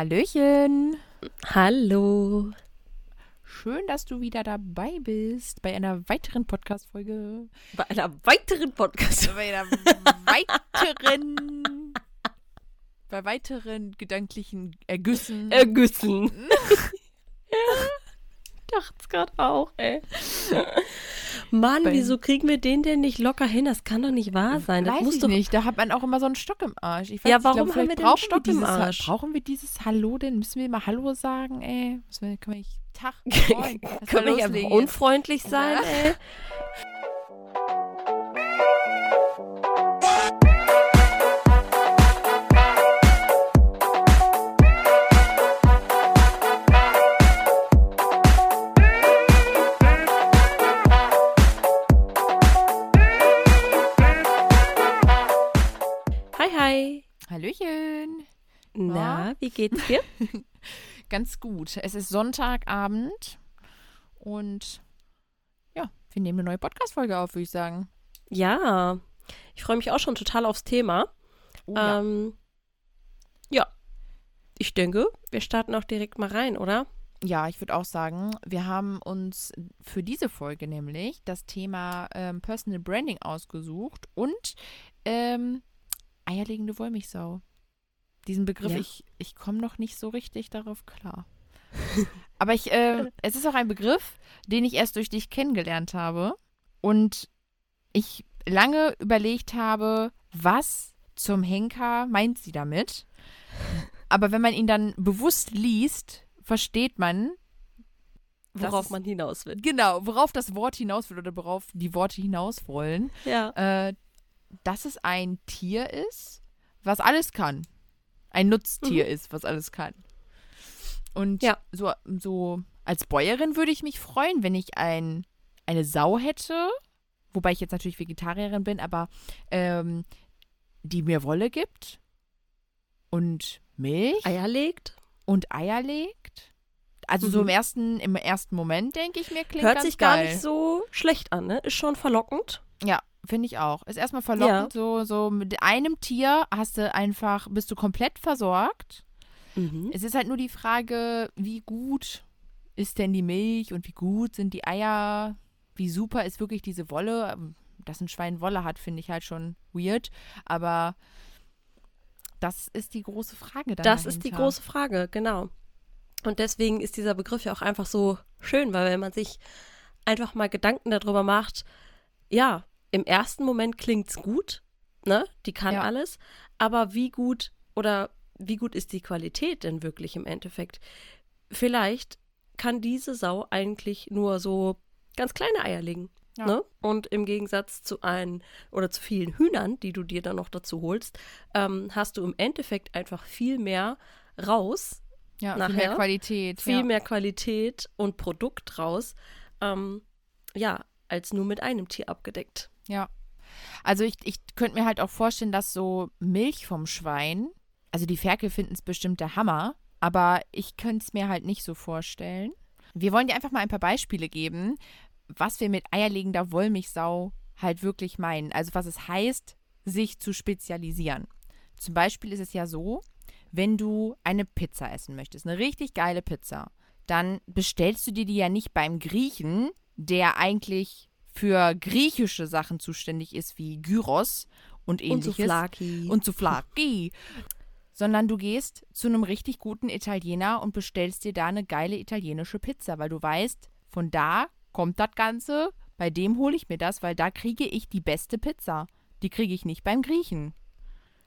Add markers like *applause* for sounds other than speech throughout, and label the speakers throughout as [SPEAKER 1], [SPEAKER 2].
[SPEAKER 1] Hallöchen.
[SPEAKER 2] Hallo.
[SPEAKER 1] Schön, dass du wieder dabei bist bei einer weiteren Podcast-Folge.
[SPEAKER 2] Bei einer weiteren Podcast.
[SPEAKER 1] Bei einer weiteren. bei weiteren gedanklichen Ergüssen.
[SPEAKER 2] Ergüssen. *laughs* Dacht's gerade auch, ey. Mann, wieso kriegen wir den denn nicht locker hin? Das kann doch nicht wahr sein. Das
[SPEAKER 1] Weiß
[SPEAKER 2] muss
[SPEAKER 1] ich
[SPEAKER 2] doch
[SPEAKER 1] nicht. Da hat man auch immer so einen Stock im Arsch. Ich weiß
[SPEAKER 2] Ja, warum
[SPEAKER 1] ich
[SPEAKER 2] haben
[SPEAKER 1] glaube,
[SPEAKER 2] wir einen
[SPEAKER 1] brauchen
[SPEAKER 2] Stock im
[SPEAKER 1] dieses, Ha-
[SPEAKER 2] Arsch?
[SPEAKER 1] Brauchen wir dieses Hallo denn? Müssen wir mal Hallo sagen, ey? Müssen wir, können wir nicht *laughs* Tag, moin. *laughs*
[SPEAKER 2] Können wir nicht einfach unfreundlich sein, ey? *laughs*
[SPEAKER 1] Hallöchen.
[SPEAKER 2] Na, wie geht's dir? *laughs*
[SPEAKER 1] Ganz gut. Es ist Sonntagabend und ja, wir nehmen eine neue Podcast-Folge auf, würde ich sagen.
[SPEAKER 2] Ja, ich freue mich auch schon total aufs Thema.
[SPEAKER 1] Oh, ja.
[SPEAKER 2] Ähm, ja, ich denke, wir starten auch direkt mal rein, oder?
[SPEAKER 1] ja, ich würde auch sagen, wir haben uns für diese Folge nämlich das Thema ähm, Personal Branding ausgesucht und ähm, eierlegende Wollmilchsau. Diesen Begriff,
[SPEAKER 2] Ja.
[SPEAKER 1] ich, ich komme noch nicht so richtig darauf klar. *laughs* Aber ich, äh, es ist auch ein Begriff, den ich erst durch dich kennengelernt habe und ich lange überlegt habe, was zum Henker meint sie damit. Aber wenn man ihn dann bewusst liest, versteht man, Das
[SPEAKER 2] Worauf
[SPEAKER 1] ist-
[SPEAKER 2] man hinaus will.
[SPEAKER 1] genau, worauf das Wort hinaus will oder worauf die Worte hinaus wollen,
[SPEAKER 2] Ja.
[SPEAKER 1] äh, dass es ein Tier ist, was alles kann. Ein Nutztier ist, was alles kann. Und
[SPEAKER 2] Ja.
[SPEAKER 1] so, so als Bäuerin würde ich mich freuen, wenn ich ein, eine Sau hätte, wobei ich jetzt natürlich Vegetarierin bin, aber ähm, die mir Wolle gibt und Milch
[SPEAKER 2] Eier legt.
[SPEAKER 1] und Eier legt. Also so
[SPEAKER 2] Mhm.
[SPEAKER 1] im ersten, im ersten Moment denke ich mir, klingt
[SPEAKER 2] Hört sich gar
[SPEAKER 1] geil.
[SPEAKER 2] nicht so schlecht an, ne? Ist schon verlockend.
[SPEAKER 1] Ja, finde ich auch. Ist erstmal verlockend, so, so mit einem Tier hast du einfach, bist du komplett versorgt.
[SPEAKER 2] Mhm.
[SPEAKER 1] Es ist halt nur die Frage, wie gut ist denn die Milch und wie gut sind die Eier? Wie super ist wirklich diese Wolle? Dass ein Schwein Wolle hat, finde ich halt schon weird. Aber das ist die große Frage
[SPEAKER 2] Das ist die
[SPEAKER 1] dahinter.
[SPEAKER 2] große Frage, genau. Und deswegen ist dieser Begriff ja auch einfach so schön, weil wenn man sich einfach mal Gedanken darüber macht, ja, im ersten Moment klingt's gut, ne? Die kann
[SPEAKER 1] Ja.
[SPEAKER 2] alles, aber wie gut oder wie gut ist die Qualität denn wirklich im Endeffekt? Vielleicht kann diese Sau eigentlich nur so ganz kleine Eier legen.
[SPEAKER 1] Ja.
[SPEAKER 2] Ne? Und im Gegensatz zu ein oder zu vielen Hühnern, die du dir dann noch dazu holst, ähm, hast du im Endeffekt einfach viel mehr raus,
[SPEAKER 1] Ja, viel
[SPEAKER 2] nachher
[SPEAKER 1] mehr Qualität.
[SPEAKER 2] viel
[SPEAKER 1] ja.
[SPEAKER 2] mehr Qualität und Produkt raus, ähm, ja, als nur mit einem Tier abgedeckt.
[SPEAKER 1] Ja. Also ich, ich könnte mir halt auch vorstellen, dass so Milch vom Schwein, also die Ferkel finden es bestimmt der Hammer, aber ich könnte es mir halt nicht so vorstellen. Wir wollen dir einfach mal ein paar Beispiele geben, was wir mit eierlegender Wollmilchsau halt wirklich meinen. Also was es heißt, sich zu spezialisieren. Zum Beispiel ist es ja so, wenn du eine Pizza essen möchtest, eine richtig geile Pizza, dann bestellst du dir die ja nicht beim Griechen, der eigentlich für griechische Sachen zuständig ist, wie Gyros und
[SPEAKER 2] Und
[SPEAKER 1] ähnliches.
[SPEAKER 2] Souflaki.
[SPEAKER 1] Und Souflaki. Sondern du gehst zu einem richtig guten Italiener und bestellst dir da eine geile italienische Pizza, weil du weißt, von da kommt das Ganze, bei dem hole ich mir das, weil da kriege ich die beste Pizza. Die kriege ich nicht beim Griechen.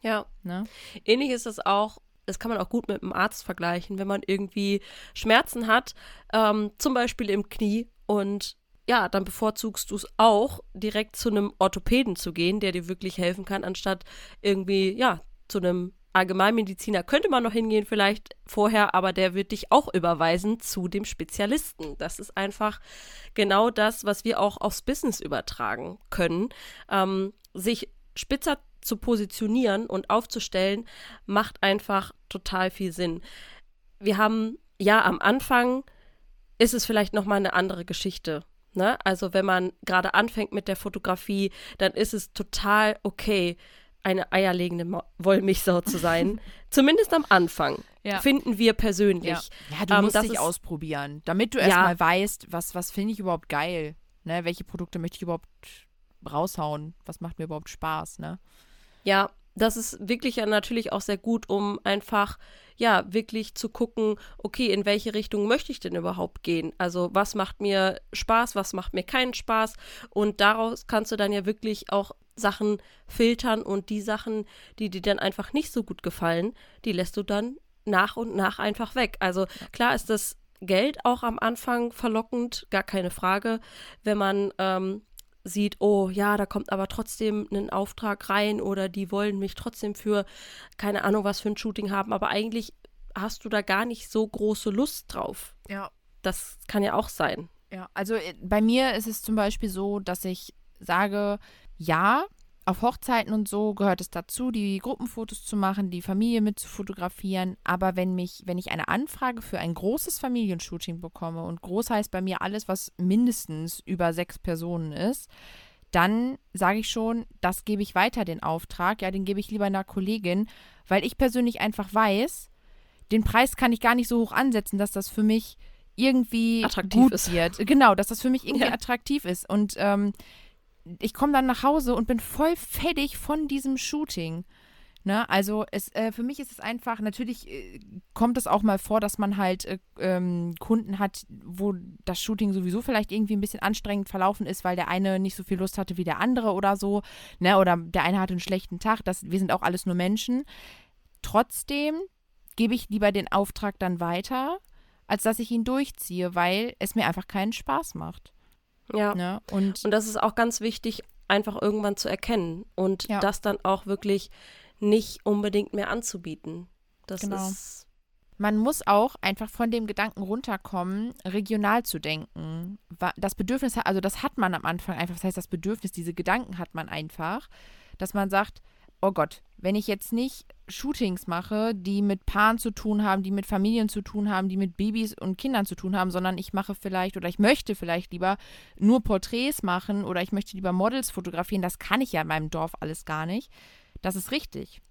[SPEAKER 2] ja,
[SPEAKER 1] Ne?
[SPEAKER 2] ähnlich ist es auch, das kann man auch gut mit einem Arzt vergleichen, wenn man irgendwie Schmerzen hat, ähm, zum Beispiel im Knie und ja, dann bevorzugst du es auch, direkt zu einem Orthopäden zu gehen, der dir wirklich helfen kann, anstatt irgendwie, ja, zu einem Allgemeinmediziner könnte man noch hingehen vielleicht vorher, aber der wird dich auch überweisen zu dem Spezialisten. Das ist einfach genau das, was wir auch aufs Business übertragen können. Ähm, sich spitzer zu positionieren und aufzustellen, macht einfach total viel Sinn. Wir haben ja am Anfang ist es vielleicht noch mal eine andere Geschichte. Ne? Also wenn man gerade anfängt mit der Fotografie, dann ist es total okay, eine eierlegende Ma Wollmilchsau zu sein. *laughs* Zumindest am Anfang.
[SPEAKER 1] Ja.
[SPEAKER 2] Finden wir persönlich.
[SPEAKER 1] Ja, ja du
[SPEAKER 2] Ähm,
[SPEAKER 1] musst
[SPEAKER 2] das
[SPEAKER 1] dich ausprobieren, damit du
[SPEAKER 2] Ja.
[SPEAKER 1] erstmal weißt, was, was finde ich überhaupt geil. Ne? Welche Produkte möchte ich überhaupt raushauen? Was macht mir überhaupt Spaß, ne?
[SPEAKER 2] Ja, das ist wirklich ja natürlich auch sehr gut, um einfach, ja, wirklich zu gucken, okay, in welche Richtung möchte ich denn überhaupt gehen? Also, was macht mir Spaß, was macht mir keinen Spaß? Und daraus kannst du dann ja wirklich auch Sachen filtern und die Sachen, die dir dann einfach nicht so gut gefallen, die lässt du dann nach und nach einfach weg. Also, klar ist das Geld auch am Anfang verlockend, gar keine Frage, wenn man ähm, sieht, oh ja, da kommt aber trotzdem ein Auftrag rein oder die wollen mich trotzdem für keine Ahnung was für ein Shooting haben, aber eigentlich hast du da gar nicht so große Lust drauf.
[SPEAKER 1] Ja.
[SPEAKER 2] Das kann ja auch sein.
[SPEAKER 1] Ja, also äh, bei mir ist es zum Beispiel so, dass ich sage, ja, auf Hochzeiten und so gehört es dazu, die Gruppenfotos zu machen, die Familie mit zu fotografieren. Aber wenn mich, wenn ich eine Anfrage für ein großes Familienshooting bekomme und groß heißt bei mir alles, was mindestens über sechs Personen ist, dann sage ich schon, das gebe ich weiter den Auftrag. Ja, den gebe ich lieber einer Kollegin, weil ich persönlich einfach weiß, den Preis kann ich gar nicht so hoch ansetzen, dass das für mich irgendwie
[SPEAKER 2] Attraktiv
[SPEAKER 1] gut
[SPEAKER 2] ist.
[SPEAKER 1] wird. Genau, dass das für mich *laughs* irgendwie
[SPEAKER 2] Ja.
[SPEAKER 1] attraktiv ist. Und ähm, ich komme dann nach Hause und bin voll fertig von diesem Shooting. Ne? Also es, äh, für mich ist es einfach, natürlich äh, kommt es auch mal vor, dass man halt äh, ähm, Kunden hat, wo das Shooting sowieso vielleicht irgendwie ein bisschen anstrengend verlaufen ist, weil der eine nicht so viel Lust hatte wie der andere oder so, ne? Oder der eine hatte einen schlechten Tag. Das, wir sind auch alles nur Menschen. Trotzdem gebe ich lieber den Auftrag dann weiter, als dass ich ihn durchziehe, weil es mir einfach keinen Spaß macht.
[SPEAKER 2] Ja.
[SPEAKER 1] Ne? Und
[SPEAKER 2] Und das ist auch ganz wichtig, einfach irgendwann zu erkennen und
[SPEAKER 1] Ja.
[SPEAKER 2] das dann auch wirklich nicht unbedingt mehr anzubieten. Das
[SPEAKER 1] Genau.
[SPEAKER 2] ist
[SPEAKER 1] man muss auch einfach von dem Gedanken runterkommen, regional zu denken. Das Bedürfnis, also das hat man am Anfang einfach, das heißt, das Bedürfnis, diese Gedanken hat man einfach, dass man sagt, oh Gott, wenn ich jetzt nicht Shootings mache, die mit Paaren zu tun haben, die mit Familien zu tun haben, die mit Babys und Kindern zu tun haben, sondern ich mache vielleicht oder ich möchte vielleicht lieber nur Porträts machen oder ich möchte lieber Models fotografieren, das kann ich ja in meinem Dorf alles gar nicht. Das ist richtig.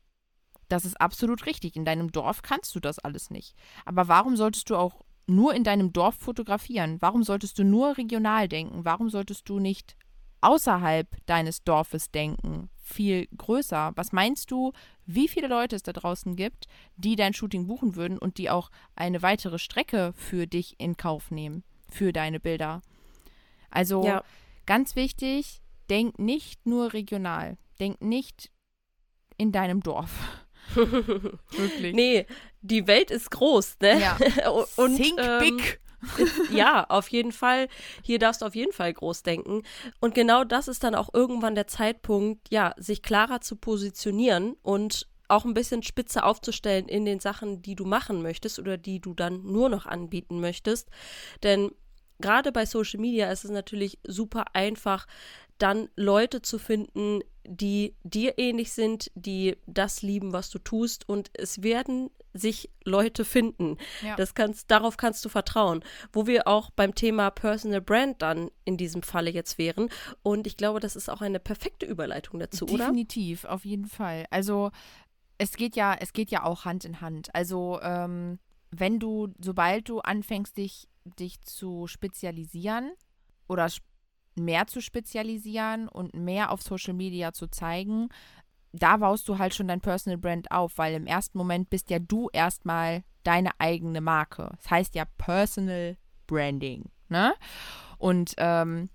[SPEAKER 1] Das ist absolut richtig. In deinem Dorf kannst du das alles nicht. Aber warum solltest du auch nur in deinem Dorf fotografieren? Warum solltest du nur regional denken? Warum solltest du nicht außerhalb deines Dorfes denken? Viel größer. Was meinst du, wie viele Leute es da draußen gibt, die dein Shooting buchen würden und die auch eine weitere Strecke für dich in Kauf nehmen, für deine Bilder? Also
[SPEAKER 2] ja.
[SPEAKER 1] ganz wichtig, denk nicht nur regional. Denk nicht in deinem Dorf. *laughs* Wirklich.
[SPEAKER 2] Nee, die Welt ist groß, ne?
[SPEAKER 1] Ja. *laughs*
[SPEAKER 2] Und,
[SPEAKER 1] Think
[SPEAKER 2] ähm,
[SPEAKER 1] big.
[SPEAKER 2] Ja, auf jeden Fall. Hier darfst du auf jeden Fall groß denken. Und genau das ist dann auch irgendwann der Zeitpunkt, ja, sich klarer zu positionieren und auch ein bisschen spitze aufzustellen in den Sachen, die du machen möchtest oder die du dann nur noch anbieten möchtest. Denn gerade bei Social Media ist es natürlich super einfach, dann Leute zu finden, die dir ähnlich sind, die das lieben, was du tust. Und es werden sich Leute finden.
[SPEAKER 1] Ja.
[SPEAKER 2] Das kannst, darauf kannst du vertrauen. Wo wir auch beim Thema Personal Brand dann in diesem Falle jetzt wären. Und ich glaube, das ist auch eine perfekte Überleitung dazu, oder?
[SPEAKER 1] Definitiv, auf jeden Fall. Also es geht ja, es geht ja auch Hand in Hand. Also ähm, wenn du, sobald du anfängst, dich, dich zu spezialisieren oder sp- mehr zu spezialisieren und mehr auf Social Media zu zeigen, da baust du halt schon dein Personal Brand auf, weil im ersten Moment bist ja du erstmal deine eigene Marke. Das heißt ja Personal Branding, ne? Und ähm,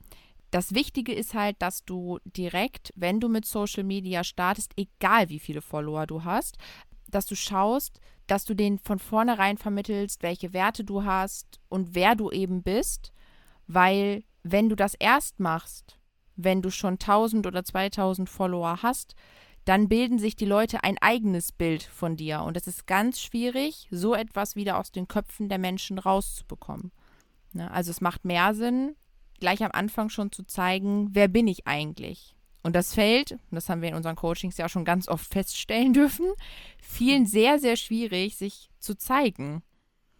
[SPEAKER 1] das Wichtige ist halt, dass du direkt, wenn du mit Social Media startest, egal wie viele Follower du hast, dass du schaust, dass du denen von vornherein vermittelst, welche Werte du hast und wer du eben bist, weil wenn du das erst machst, wenn du schon 1000 oder 2000 Follower hast, dann bilden sich die Leute ein eigenes Bild von dir und es ist ganz schwierig, so etwas wieder aus den Köpfen der Menschen rauszubekommen. Ne? Also es macht mehr Sinn, gleich am Anfang schon zu zeigen, wer bin ich eigentlich? Und das fällt, das haben wir in unseren Coachings ja schon ganz oft feststellen dürfen, vielen sehr, sehr schwierig, sich zu zeigen.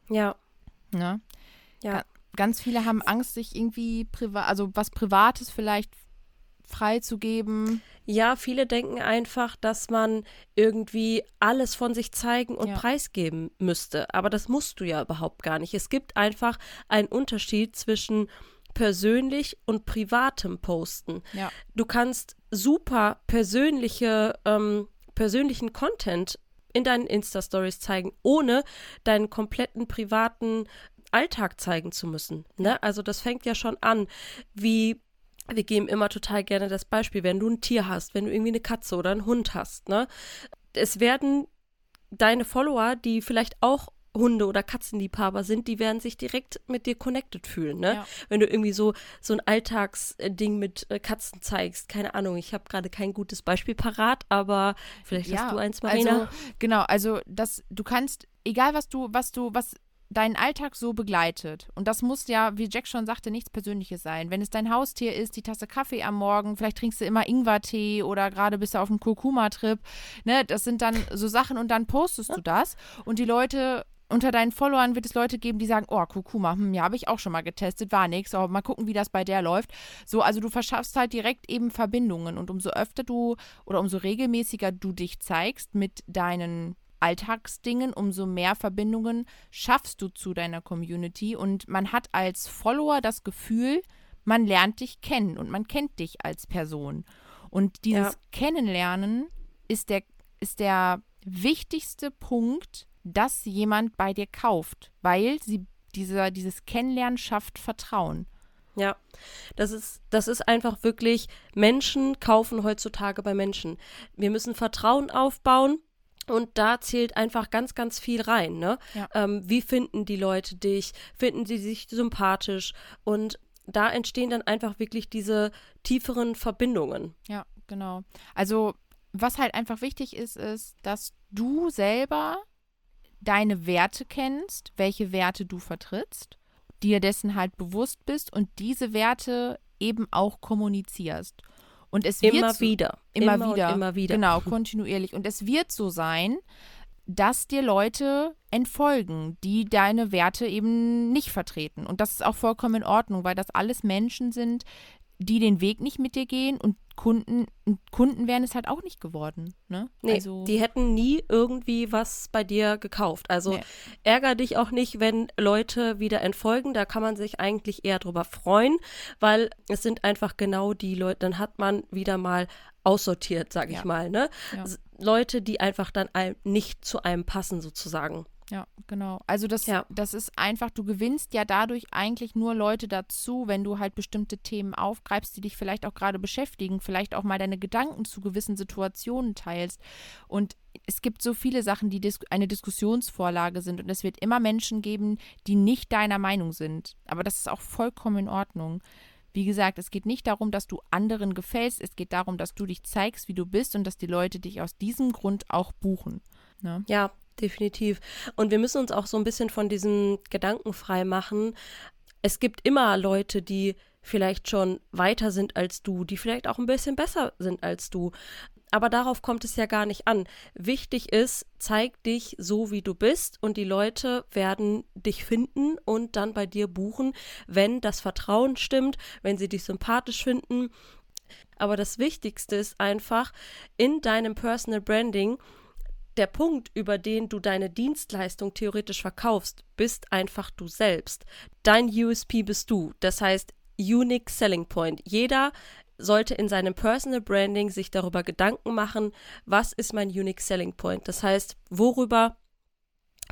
[SPEAKER 2] Ja.
[SPEAKER 1] Ne?
[SPEAKER 2] Ja.
[SPEAKER 1] Ganz viele haben Angst, sich irgendwie privat, also was Privates vielleicht freizugeben.
[SPEAKER 2] Ja, viele denken einfach, dass man irgendwie alles von sich zeigen und
[SPEAKER 1] Ja.
[SPEAKER 2] preisgeben müsste. Aber das musst du ja überhaupt gar nicht. Es gibt einfach einen Unterschied zwischen persönlich und privatem Posten.
[SPEAKER 1] Ja.
[SPEAKER 2] Du kannst super persönliche, ähm, persönlichen Content in deinen Insta-Stories zeigen, ohne deinen kompletten privaten Alltag zeigen zu müssen. Ne? Also das fängt ja schon an, wie wir geben immer total gerne das Beispiel, wenn du ein Tier hast, wenn du irgendwie eine Katze oder einen Hund hast, ne? Es werden deine Follower, die vielleicht auch Hunde- oder Katzenliebhaber sind, die werden sich direkt mit dir connected fühlen, ne?
[SPEAKER 1] Ja.
[SPEAKER 2] Wenn du irgendwie so so ein Alltagsding mit äh, Katzen zeigst, keine Ahnung, ich habe gerade kein gutes Beispiel parat, aber vielleicht hast du eins, Marina.
[SPEAKER 1] Also, genau, also das, du kannst, egal was du, was du, was deinen Alltag so begleitet, und das muss ja, wie Jack schon sagte, nichts Persönliches sein. Wenn es dein Haustier ist, die Tasse Kaffee am Morgen, vielleicht trinkst du immer Ingwertee oder gerade bist du auf einem Kurkuma-Trip, ne, das sind dann so Sachen und dann postest du das und die Leute unter deinen Followern wird es Leute geben, die sagen, oh, Kurkuma, hm, ja, habe ich auch schon mal getestet, war nix, aber mal gucken, wie das bei der läuft. So, also du verschaffst halt direkt eben Verbindungen und umso öfter du oder umso regelmäßiger du dich zeigst mit deinen Alltagsdingen, umso mehr Verbindungen schaffst du zu deiner Community und man hat als Follower das Gefühl, man lernt dich kennen und man kennt dich als Person. Und dieses
[SPEAKER 2] Ja.
[SPEAKER 1] Kennenlernen ist der, ist der wichtigste Punkt, dass jemand bei dir kauft, weil sie dieser, dieses Kennenlernen schafft Vertrauen.
[SPEAKER 2] Ja, das ist, das ist einfach wirklich, Menschen kaufen heutzutage bei Menschen. Wir müssen Vertrauen aufbauen und da zählt einfach ganz, ganz viel rein. Ne?
[SPEAKER 1] Ja.
[SPEAKER 2] Ähm, wie finden die Leute dich? Finden sie sich sympathisch? Und da entstehen dann einfach wirklich diese tieferen Verbindungen.
[SPEAKER 1] Ja, genau. Also, was halt einfach wichtig ist, ist, dass du selber deine Werte kennst, welche Werte du vertrittst, dir dessen halt bewusst bist und diese Werte eben auch kommunizierst. Und es wird
[SPEAKER 2] Immer wieder.
[SPEAKER 1] Immer,
[SPEAKER 2] und
[SPEAKER 1] wieder.
[SPEAKER 2] Immer wieder.
[SPEAKER 1] Genau, *laughs* kontinuierlich. Und es wird so sein, dass dir Leute entfolgen, die deine Werte eben nicht vertreten. Und das ist auch vollkommen in Ordnung, weil das alles Menschen sind, die den Weg nicht mit dir gehen und Kunden, und Kunden wären es halt auch nicht geworden. Ne?
[SPEAKER 2] Nee,
[SPEAKER 1] also,
[SPEAKER 2] die hätten nie irgendwie was bei dir gekauft. Also
[SPEAKER 1] Nee.
[SPEAKER 2] ärger dich auch nicht, wenn Leute wieder entfolgen. Da kann man sich eigentlich eher drüber freuen, weil es sind einfach genau die Leute, dann hat man wieder mal aussortiert, sag ich
[SPEAKER 1] Ja.
[SPEAKER 2] mal, ne?
[SPEAKER 1] Ja.
[SPEAKER 2] Leute, die einfach dann einem nicht zu einem passen, sozusagen.
[SPEAKER 1] Ja, genau. Also das,
[SPEAKER 2] Ja.
[SPEAKER 1] das ist einfach, du gewinnst ja dadurch eigentlich nur Leute dazu, wenn du halt bestimmte Themen aufgreifst, die dich vielleicht auch gerade beschäftigen, vielleicht auch mal deine Gedanken zu gewissen Situationen teilst. Und es gibt so viele Sachen, die dis eine Diskussionsvorlage sind. Und es wird immer Menschen geben, die nicht deiner Meinung sind. Aber das ist auch vollkommen in Ordnung. Wie gesagt, es geht nicht darum, dass du anderen gefällst. Es geht darum, dass du dich zeigst, wie du bist und dass die Leute dich aus diesem Grund auch buchen. Ne?
[SPEAKER 2] Ja, definitiv. Und wir müssen uns auch so ein bisschen von diesem Gedanken frei machen. Es gibt immer Leute, die vielleicht schon weiter sind als du, die vielleicht auch ein bisschen besser sind als du. Aber darauf kommt es ja gar nicht an. Wichtig ist, zeig dich so, wie du bist und die Leute werden dich finden und dann bei dir buchen, wenn das Vertrauen stimmt, wenn sie dich sympathisch finden. Aber das Wichtigste ist einfach in deinem Personal Branding der Punkt, über den du deine Dienstleistung theoretisch verkaufst, bist einfach du selbst. Dein USP bist du. Das heißt, Unique Selling Point. Jeder sollte in seinem Personal Branding sich darüber Gedanken machen, was ist mein Unique Selling Point? Das heißt, worüber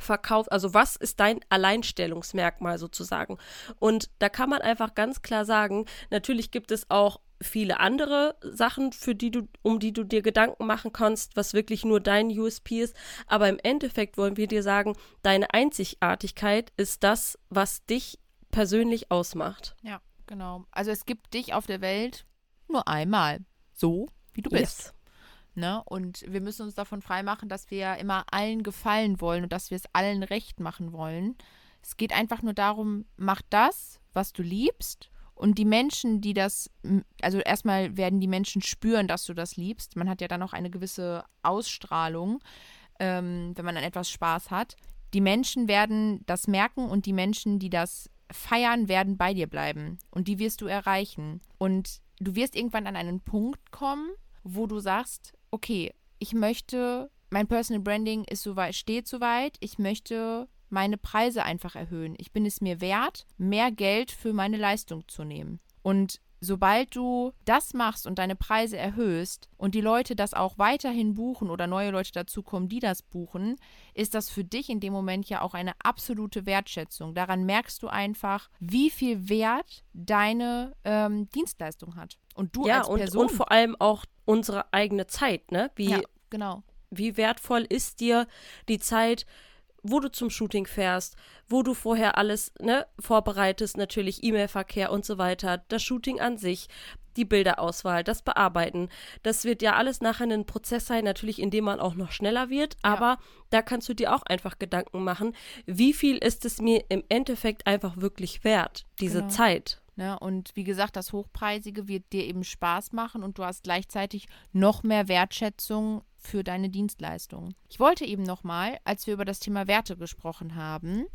[SPEAKER 2] verkauft, also was ist dein Alleinstellungsmerkmal sozusagen? Und da kann man einfach ganz klar sagen, natürlich gibt es auch viele andere Sachen, für die du, um die du dir Gedanken machen kannst, was wirklich nur dein USP ist. Aber im Endeffekt wollen wir dir sagen, deine Einzigartigkeit ist das, was dich persönlich ausmacht.
[SPEAKER 1] Ja, genau. Also es gibt dich auf der Welt nur einmal. So, wie du bist.
[SPEAKER 2] Yes.
[SPEAKER 1] Ne? Und wir müssen uns davon freimachen, dass wir immer allen gefallen wollen und dass wir es allen recht machen wollen. Es geht einfach nur darum, mach das, was du liebst. Und die Menschen, die das, also erstmal werden die Menschen spüren, dass du das liebst. Man hat ja dann auch eine gewisse Ausstrahlung, ähm, wenn man an etwas Spaß hat. Die Menschen werden das merken und die Menschen, die das feiern, werden bei dir bleiben. Und die wirst du erreichen. Und du wirst irgendwann an einen Punkt kommen, wo du sagst, okay, ich möchte, mein Personal Branding ist so weit, steht so weit, ich möchte meine Preise einfach erhöhen. Ich bin es mir wert, mehr Geld für meine Leistung zu nehmen. Und sobald du das machst und deine Preise erhöhst und die Leute das auch weiterhin buchen oder neue Leute dazukommen, die das buchen, ist das für dich in dem Moment ja auch eine absolute Wertschätzung. Daran merkst du einfach, wie viel Wert deine ähm, Dienstleistung hat. Und du
[SPEAKER 2] ja,
[SPEAKER 1] als
[SPEAKER 2] und,
[SPEAKER 1] Person.
[SPEAKER 2] und vor allem auch unsere eigene Zeit, ne? Wie,
[SPEAKER 1] ja, genau.
[SPEAKER 2] wie wertvoll ist dir die Zeit, wo du zum Shooting fährst, wo du vorher alles ne, vorbereitest, natürlich E-Mail-Verkehr und so weiter, das Shooting an sich, die Bilderauswahl, das Bearbeiten. Das wird ja alles nachher ein Prozess sein, natürlich, in dem man auch noch schneller wird,
[SPEAKER 1] Ja.
[SPEAKER 2] aber da kannst du dir auch einfach Gedanken machen, wie viel ist es mir im Endeffekt einfach wirklich wert, diese
[SPEAKER 1] Genau.
[SPEAKER 2] Zeit.
[SPEAKER 1] Ne? Und wie gesagt, das Hochpreisige wird dir eben Spaß machen und du hast gleichzeitig noch mehr Wertschätzung für deine Dienstleistung. Ich wollte eben nochmal, als wir über das Thema Werte gesprochen haben,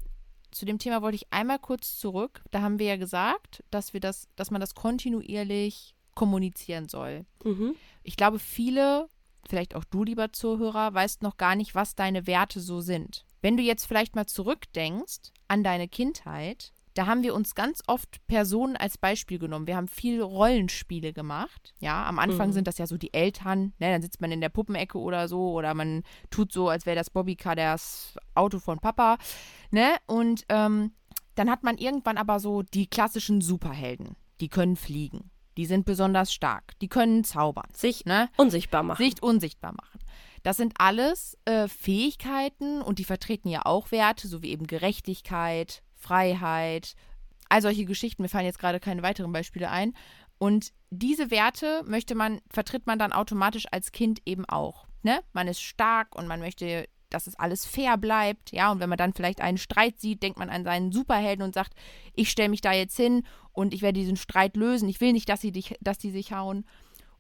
[SPEAKER 1] zu dem Thema wollte ich einmal kurz zurück. Da haben wir ja gesagt, dass wir das, dass man das kontinuierlich kommunizieren soll.
[SPEAKER 2] Mhm.
[SPEAKER 1] Ich glaube, viele, vielleicht auch du, lieber Zuhörer, weißt noch gar nicht, was deine Werte so sind. Wenn du jetzt vielleicht mal zurückdenkst an deine Kindheit, da haben wir uns ganz oft Personen als Beispiel genommen. Wir haben viel Rollenspiele gemacht. Ja, am Anfang
[SPEAKER 2] Mhm.
[SPEAKER 1] sind das ja so die Eltern. Ne, dann sitzt man in der Puppenecke oder so oder man tut so, als wäre das Bobbycar das Auto von Papa. Ne? Und ähm, dann hat man irgendwann aber so die klassischen Superhelden. Die können fliegen. Die sind besonders stark. Die können zaubern.
[SPEAKER 2] Sich
[SPEAKER 1] Ne?
[SPEAKER 2] unsichtbar machen.
[SPEAKER 1] Sicht unsichtbar machen. Das sind alles äh, Fähigkeiten und die vertreten ja auch Werte, so wie eben Gerechtigkeit, Freiheit, all solche Geschichten. Mir fallen jetzt gerade keine weiteren Beispiele ein. Und diese Werte möchte man, vertritt man dann automatisch als Kind eben auch. Ne? Man ist stark und man möchte, dass es alles fair bleibt. Ja, und wenn man dann vielleicht einen Streit sieht, denkt man an seinen Superhelden und sagt, ich stelle mich da jetzt hin und ich werde diesen Streit lösen. Ich will nicht, dass sie dich, dass die sich hauen.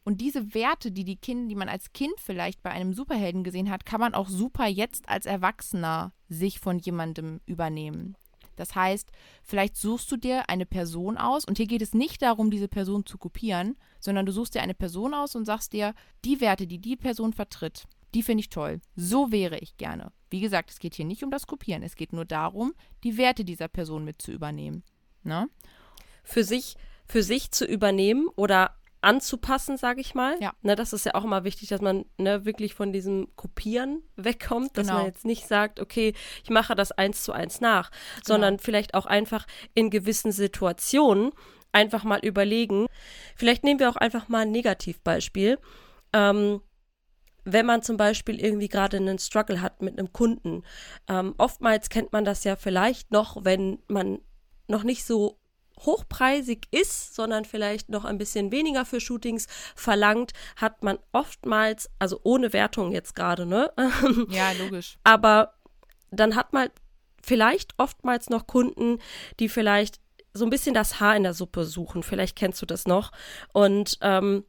[SPEAKER 1] Und diese Werte, die die Kinder, die man als Kind vielleicht bei einem Superhelden gesehen hat, kann man auch super jetzt als Erwachsener sich von jemandem übernehmen. Das heißt, vielleicht suchst du dir eine Person aus und hier geht es nicht darum, diese Person zu kopieren, sondern du suchst dir eine Person aus und sagst dir, die Werte, die die Person vertritt, die finde ich toll. So wäre ich gerne. Wie gesagt, es geht hier nicht um das Kopieren, es geht nur darum, die Werte dieser Person mit zu übernehmen. Ne?
[SPEAKER 2] für sich, für sich zu übernehmen oder anzupassen, sage ich mal.
[SPEAKER 1] Ja.
[SPEAKER 2] Ne, das ist ja auch immer wichtig, dass man ne, wirklich von diesem Kopieren wegkommt, dass
[SPEAKER 1] Genau.
[SPEAKER 2] man jetzt nicht sagt, okay, ich mache das eins zu eins nach, sondern vielleicht auch einfach in gewissen Situationen einfach mal überlegen. Vielleicht nehmen wir auch einfach mal ein Negativbeispiel. Ähm, wenn man zum Beispiel irgendwie gerade einen Struggle hat mit einem Kunden. Ähm, oftmals kennt man das ja vielleicht noch, wenn man noch nicht so hochpreisig ist, sondern vielleicht noch ein bisschen weniger für Shootings verlangt, hat man oftmals, also ohne Wertung jetzt gerade, ne? *laughs*
[SPEAKER 1] Ja, logisch.
[SPEAKER 2] Aber dann hat man vielleicht oftmals noch Kunden, die vielleicht so ein bisschen das Haar in der Suppe suchen. Vielleicht kennst du das noch. Und ähm,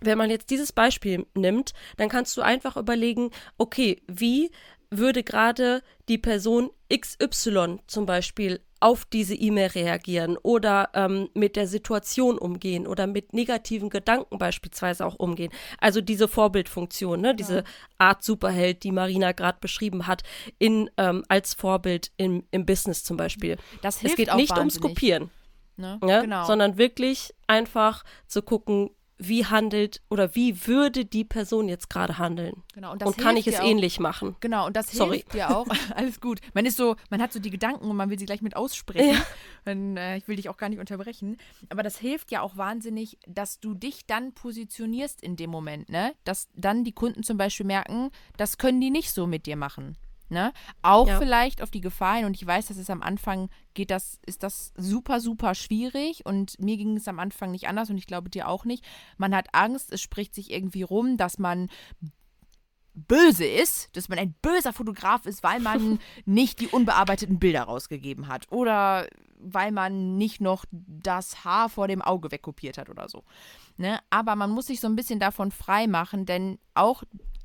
[SPEAKER 2] wenn man jetzt dieses Beispiel nimmt, dann kannst du einfach überlegen, okay, wie würde gerade die Person XY zum Beispiel auf diese E-Mail reagieren oder ähm, mit der Situation umgehen oder mit negativen Gedanken beispielsweise auch umgehen. Also diese Vorbildfunktion, ne? diese Art Superheld, die Marina gerade beschrieben hat, in, ähm, als Vorbild im, im Business zum Beispiel.
[SPEAKER 1] Das
[SPEAKER 2] Es
[SPEAKER 1] hilft
[SPEAKER 2] geht
[SPEAKER 1] auch
[SPEAKER 2] nicht ums
[SPEAKER 1] wahnsinnig,
[SPEAKER 2] Kopieren,
[SPEAKER 1] Ne?
[SPEAKER 2] ne?
[SPEAKER 1] Genau.
[SPEAKER 2] sondern wirklich einfach zu gucken, wie handelt oder wie würde die Person jetzt gerade handeln.
[SPEAKER 1] genau. Und,
[SPEAKER 2] Und kann ich es
[SPEAKER 1] auch-
[SPEAKER 2] ähnlich machen.
[SPEAKER 1] Genau, und das
[SPEAKER 2] Sorry.
[SPEAKER 1] hilft dir auch. *laughs* *laughs* Alles gut. Man ist so, man hat so die Gedanken und man will sie gleich mit aussprechen.
[SPEAKER 2] Ja.
[SPEAKER 1] Und, äh, ich will dich auch gar nicht unterbrechen. Aber das hilft ja auch wahnsinnig, dass du dich dann positionierst in dem Moment, ne? Dass dann die Kunden zum Beispiel merken, das können die nicht so mit dir machen. Ne? Auch
[SPEAKER 2] Ja.
[SPEAKER 1] vielleicht auf die Gefahr hin, und ich weiß, dass es am Anfang geht das, ist das super, super schwierig und mir ging es am Anfang nicht anders und ich glaube dir auch nicht. Man hat Angst, es spricht sich irgendwie rum, dass man böse ist, dass man ein böser Fotograf ist, weil man *laughs* nicht die unbearbeiteten Bilder rausgegeben hat oder weil man nicht noch das Haar vor dem Auge wegkopiert hat oder so. Ne? Aber man muss sich so ein bisschen davon frei machen, denn auch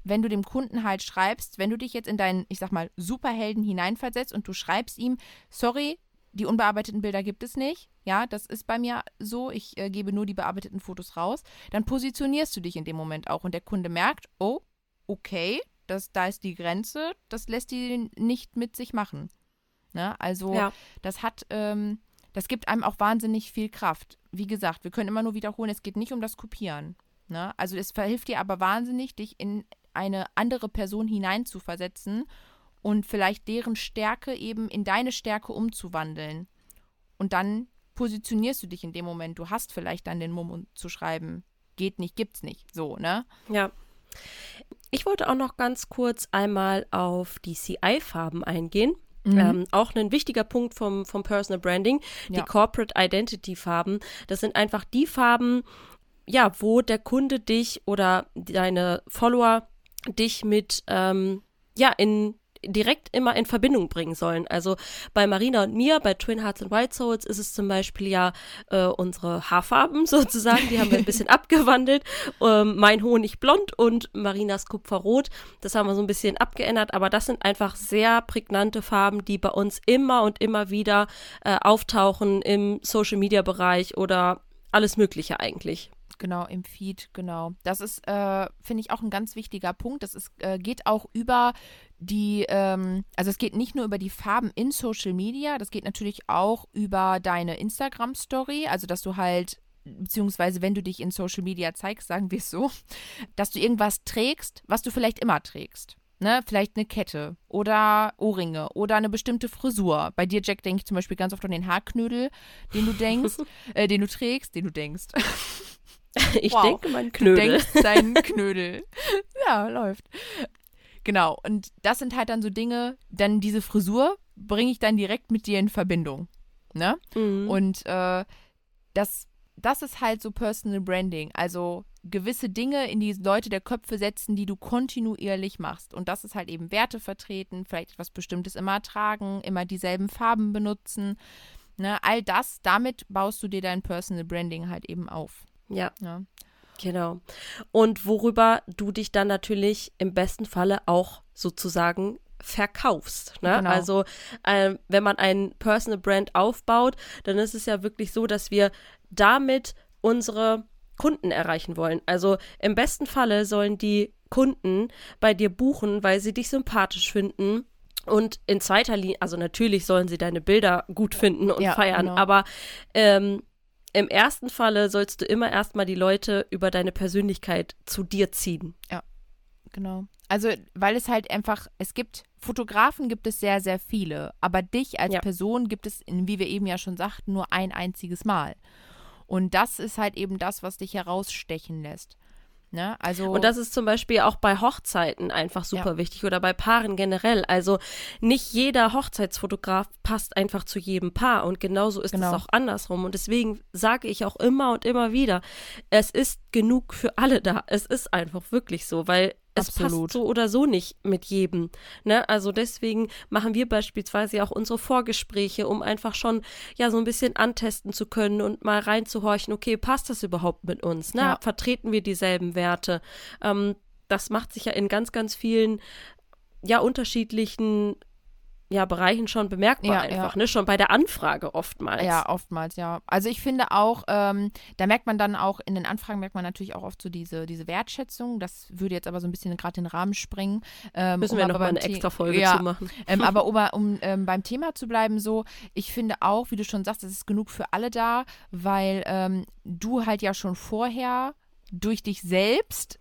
[SPEAKER 1] wenn du dem Kunden halt schreibst, wenn du dich jetzt in deinen, ich sag mal, Superhelden hineinversetzt und du schreibst ihm, sorry, die unbearbeiteten Bilder gibt es nicht. Ja, das ist bei mir so. Ich äh, gebe nur die bearbeiteten Fotos raus. Dann positionierst du dich in dem Moment auch und der Kunde merkt, oh, okay, das, da ist die Grenze, das lässt die nicht mit sich machen. Ne? Also ja. das hat, ähm, das gibt einem auch wahnsinnig viel Kraft. Wie gesagt, wir können immer nur wiederholen, es geht nicht um das Kopieren. Ne? Also es verhilft dir aber wahnsinnig, dich in eine andere Person hineinzuversetzen und vielleicht deren Stärke eben in deine Stärke umzuwandeln. Und dann positionierst du dich in dem Moment. Du hast vielleicht dann den Mumm zu schreiben, geht nicht, gibt's nicht. So, ne?
[SPEAKER 2] Ja. Ich wollte auch noch ganz kurz einmal auf die CI-Farben eingehen. Mhm. Ähm, auch ein wichtiger Punkt vom, vom Personal Branding, die ja. Corporate Identity Farben. Das sind einfach die Farben, ja, wo der Kunde dich oder deine Follower dich mit, ähm, ja, in direkt immer in Verbindung bringen sollen. Also bei Marina und mir, bei Twin Hearts and White Souls, ist es zum Beispiel ja äh, unsere Haarfarben *laughs* sozusagen, die haben wir ein bisschen abgewandelt. Ähm, mein Honig blond und Marinas Kupferrot. Das haben wir so ein bisschen abgeändert, aber das sind einfach sehr prägnante Farben, die bei uns immer und immer wieder äh, auftauchen im Social Media Bereich oder alles Mögliche eigentlich
[SPEAKER 1] genau, im Feed, genau. Das ist, äh, finde ich, auch ein ganz wichtiger Punkt. Das ist, äh, geht auch über die, ähm, also es geht nicht nur über die Farben in Social Media, das geht natürlich auch über deine Instagram-Story, also dass du halt beziehungsweise wenn du dich in Social Media zeigst, sagen wir es so, dass du irgendwas trägst, was du vielleicht immer trägst. Ne, vielleicht eine Kette oder Ohrringe oder eine bestimmte Frisur. Bei dir, Jack, denke ich zum Beispiel ganz oft an den Haarknödel, den du denkst, *laughs* äh, den du trägst, den du denkst. *laughs*
[SPEAKER 2] Ich wow. denke mein Knödel.
[SPEAKER 1] Du denkst deinen *laughs* Knödel. ja, läuft. Genau, und das sind halt dann so Dinge, dann diese Frisur bringe ich dann direkt mit dir in Verbindung. Ne? Mhm. Und äh, das, das ist halt so Personal Branding. Also gewisse Dinge in die Leute der Köpfe setzen, die du kontinuierlich machst. Und das ist halt eben Werte vertreten, vielleicht etwas Bestimmtes immer tragen, immer dieselben Farben benutzen. Ne? All das, damit baust du dir dein Personal Branding halt eben auf.
[SPEAKER 2] Ja. ja. Genau. Und worüber du dich dann natürlich im besten Falle auch sozusagen verkaufst. Ne? Genau. Also äh, wenn man ein Personal Brand aufbaut, dann ist es ja wirklich so, dass wir damit unsere Kunden erreichen wollen. Also im besten Falle sollen die Kunden bei dir buchen, weil sie dich sympathisch finden. Und in zweiter Linie, also natürlich sollen sie deine Bilder gut finden und ja, feiern, genau. aber ähm, im ersten Falle sollst du immer erstmal die Leute über deine Persönlichkeit zu dir ziehen.
[SPEAKER 1] Ja, genau. Also, weil es halt einfach, es gibt, Fotografen gibt es sehr, sehr viele, aber dich als ja. Person gibt es, wie wir eben ja schon sagten, nur ein einziges Mal. Und das ist halt eben das, was dich herausstechen lässt. Ne? Also
[SPEAKER 2] und das ist zum Beispiel auch bei Hochzeiten einfach super ja. wichtig oder bei Paaren generell. Also nicht jeder Hochzeitsfotograf passt einfach zu jedem Paar und genauso ist genau. es auch andersrum. Und deswegen sage ich auch immer und immer wieder, es ist genug für alle da. Es ist einfach wirklich so, weil es Absolut. passt so oder so nicht mit jedem. Ne? Also deswegen machen wir beispielsweise auch unsere Vorgespräche, um einfach schon ja so ein bisschen antesten zu können und mal reinzuhorchen, okay, passt das überhaupt mit uns? Ne? Ja. Vertreten wir dieselben Werte? Ähm, das macht sich ja in ganz, ganz vielen ja unterschiedlichen ja, Bereichen schon bemerkbar ja, einfach, ja. ne? Schon bei der Anfrage oftmals.
[SPEAKER 1] Ja, oftmals, ja. Also ich finde auch, ähm, da merkt man dann auch, in den Anfragen merkt man natürlich auch oft so diese, diese Wertschätzung. Das würde jetzt aber so ein bisschen gerade den Rahmen sprengen.
[SPEAKER 2] Ähm, Müssen um wir noch mal eine extra Folge
[SPEAKER 1] ja,
[SPEAKER 2] zu machen. *laughs*
[SPEAKER 1] Ähm, aber *laughs* um, um ähm, beim Thema zu bleiben, so, ich finde auch, wie du schon sagst, es ist genug für alle da, weil ähm, du halt ja schon vorher durch dich selbst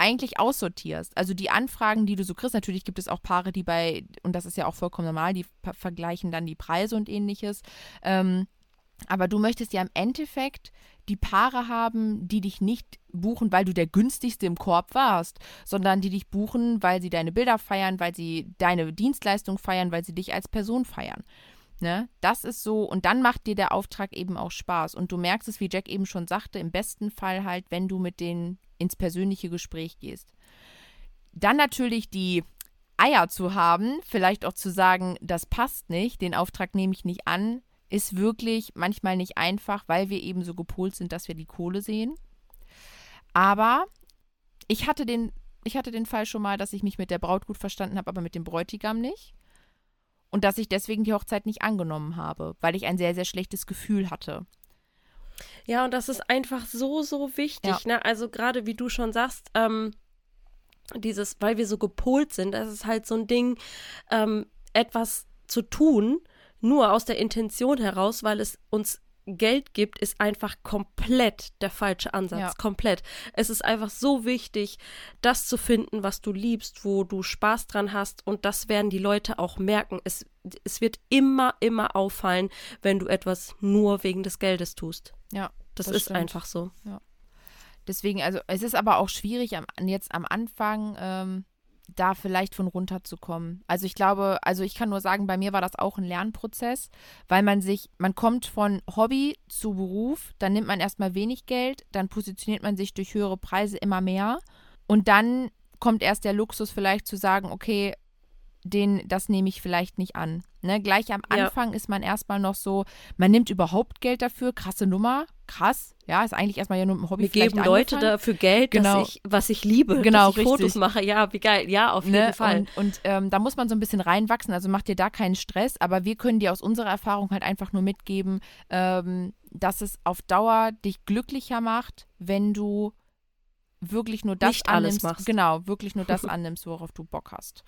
[SPEAKER 1] eigentlich aussortierst. Also die Anfragen, die du so kriegst, natürlich gibt es auch Paare, die bei, und das ist ja auch vollkommen normal, die vergleichen dann die Preise und ähnliches. Ähm, aber du möchtest ja im Endeffekt die Paare haben, die dich nicht buchen, weil du der günstigste im Korb warst, sondern die dich buchen, weil sie deine Bilder feiern, weil sie deine Dienstleistung feiern, weil sie dich als Person feiern. Ne? Das ist so, und dann macht dir der Auftrag eben auch Spaß. Und du merkst es, wie Jack eben schon sagte, im besten Fall halt, wenn du mit denen ins persönliche Gespräch gehst. Dann natürlich die Eier zu haben, vielleicht auch zu sagen, das passt nicht, den Auftrag nehme ich nicht an, ist wirklich manchmal nicht einfach, weil wir eben so gepolt sind, dass wir die Kohle sehen. Aber ich hatte den, ich hatte den Fall schon mal, dass ich mich mit der Braut gut verstanden habe, aber mit dem Bräutigam nicht. Und dass ich deswegen die Hochzeit nicht angenommen habe, weil ich ein sehr, sehr schlechtes Gefühl hatte.
[SPEAKER 2] Ja, und das ist einfach so, so wichtig. Ja. Ne? Also gerade wie du schon sagst, ähm, dieses, weil wir so gepolt sind, das ist halt so ein Ding, ähm, etwas zu tun, nur aus der Intention heraus, weil es uns Geld gibt, ist einfach komplett der falsche Ansatz. Ja. Komplett. Es ist einfach so wichtig, das zu finden, was du liebst, wo du Spaß dran hast. Und das werden die Leute auch merken. Es, es wird immer, immer auffallen, wenn du etwas nur wegen des Geldes tust.
[SPEAKER 1] Ja.
[SPEAKER 2] Das, das ist stimmt. einfach so.
[SPEAKER 1] Ja. Deswegen, also es ist aber auch schwierig am, jetzt am Anfang. Ähm da vielleicht von runterzukommen. Also ich glaube, also ich kann nur sagen, bei mir war das auch ein Lernprozess, weil man sich, man kommt von Hobby zu Beruf, dann nimmt man erstmal wenig Geld, dann positioniert man sich durch höhere Preise immer mehr und dann kommt erst der Luxus vielleicht zu sagen, okay, den, das nehme ich vielleicht nicht an. Ne? Gleich am Anfang ja. ist man erstmal noch so, man nimmt überhaupt Geld dafür, krasse Nummer, krass. Ja, ist eigentlich erstmal ja nur ein Hobby.
[SPEAKER 2] Wir geben Leute dafür Geld, genau. ich, was ich liebe,
[SPEAKER 1] genau,
[SPEAKER 2] dass ich richtig. Fotos mache. Ja, wie geil. Ja, auf jeden ne? Fall.
[SPEAKER 1] Und, und ähm, da muss man so ein bisschen reinwachsen, also macht dir da keinen Stress, aber wir können dir aus unserer Erfahrung halt einfach nur mitgeben, ähm, dass es auf Dauer dich glücklicher macht, wenn du wirklich nur das
[SPEAKER 2] Nicht
[SPEAKER 1] annimmst.
[SPEAKER 2] Alles machst.
[SPEAKER 1] Genau, wirklich nur das *laughs* annimmst, worauf du Bock hast.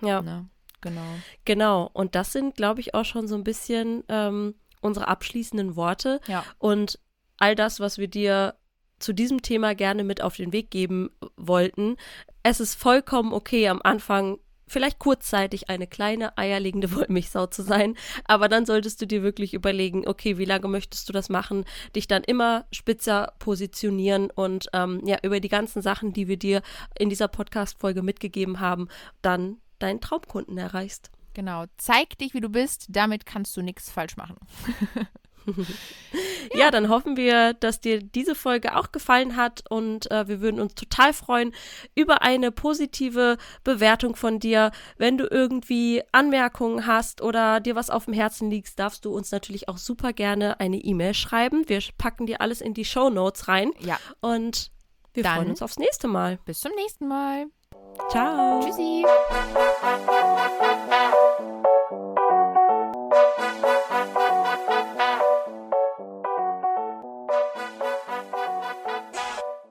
[SPEAKER 2] Ja. Ne? Genau. Genau. Und das sind, glaube ich, auch schon so ein bisschen ähm, unsere abschließenden Worte.
[SPEAKER 1] Ja.
[SPEAKER 2] Und all das, was wir dir zu diesem Thema gerne mit auf den Weg geben wollten. Es ist vollkommen okay, am Anfang vielleicht kurzzeitig eine kleine eierlegende *laughs* Wollmilchsau zu sein, aber dann solltest du dir wirklich überlegen, okay, wie lange möchtest du das machen, dich dann immer spitzer positionieren und ähm, ja, über die ganzen Sachen, die wir dir in dieser Podcast-Folge mitgegeben haben, dann deinen Traumkunden erreichst.
[SPEAKER 1] Genau. Zeig dich, wie du bist. Damit kannst du nichts falsch machen.
[SPEAKER 2] ja. *laughs* ja. dann hoffen wir, dass dir diese Folge auch gefallen hat und äh, wir würden uns total freuen über eine positive Bewertung von dir. Wenn du irgendwie Anmerkungen hast oder dir was auf dem Herzen liegt, darfst du uns natürlich auch super gerne eine E-Mail schreiben. Wir packen dir alles in die Show Notes rein.
[SPEAKER 1] Ja.
[SPEAKER 2] Und wir dann freuen uns aufs nächste Mal.
[SPEAKER 1] Bis zum nächsten Mal.
[SPEAKER 2] Ciao.
[SPEAKER 1] Tschüssi.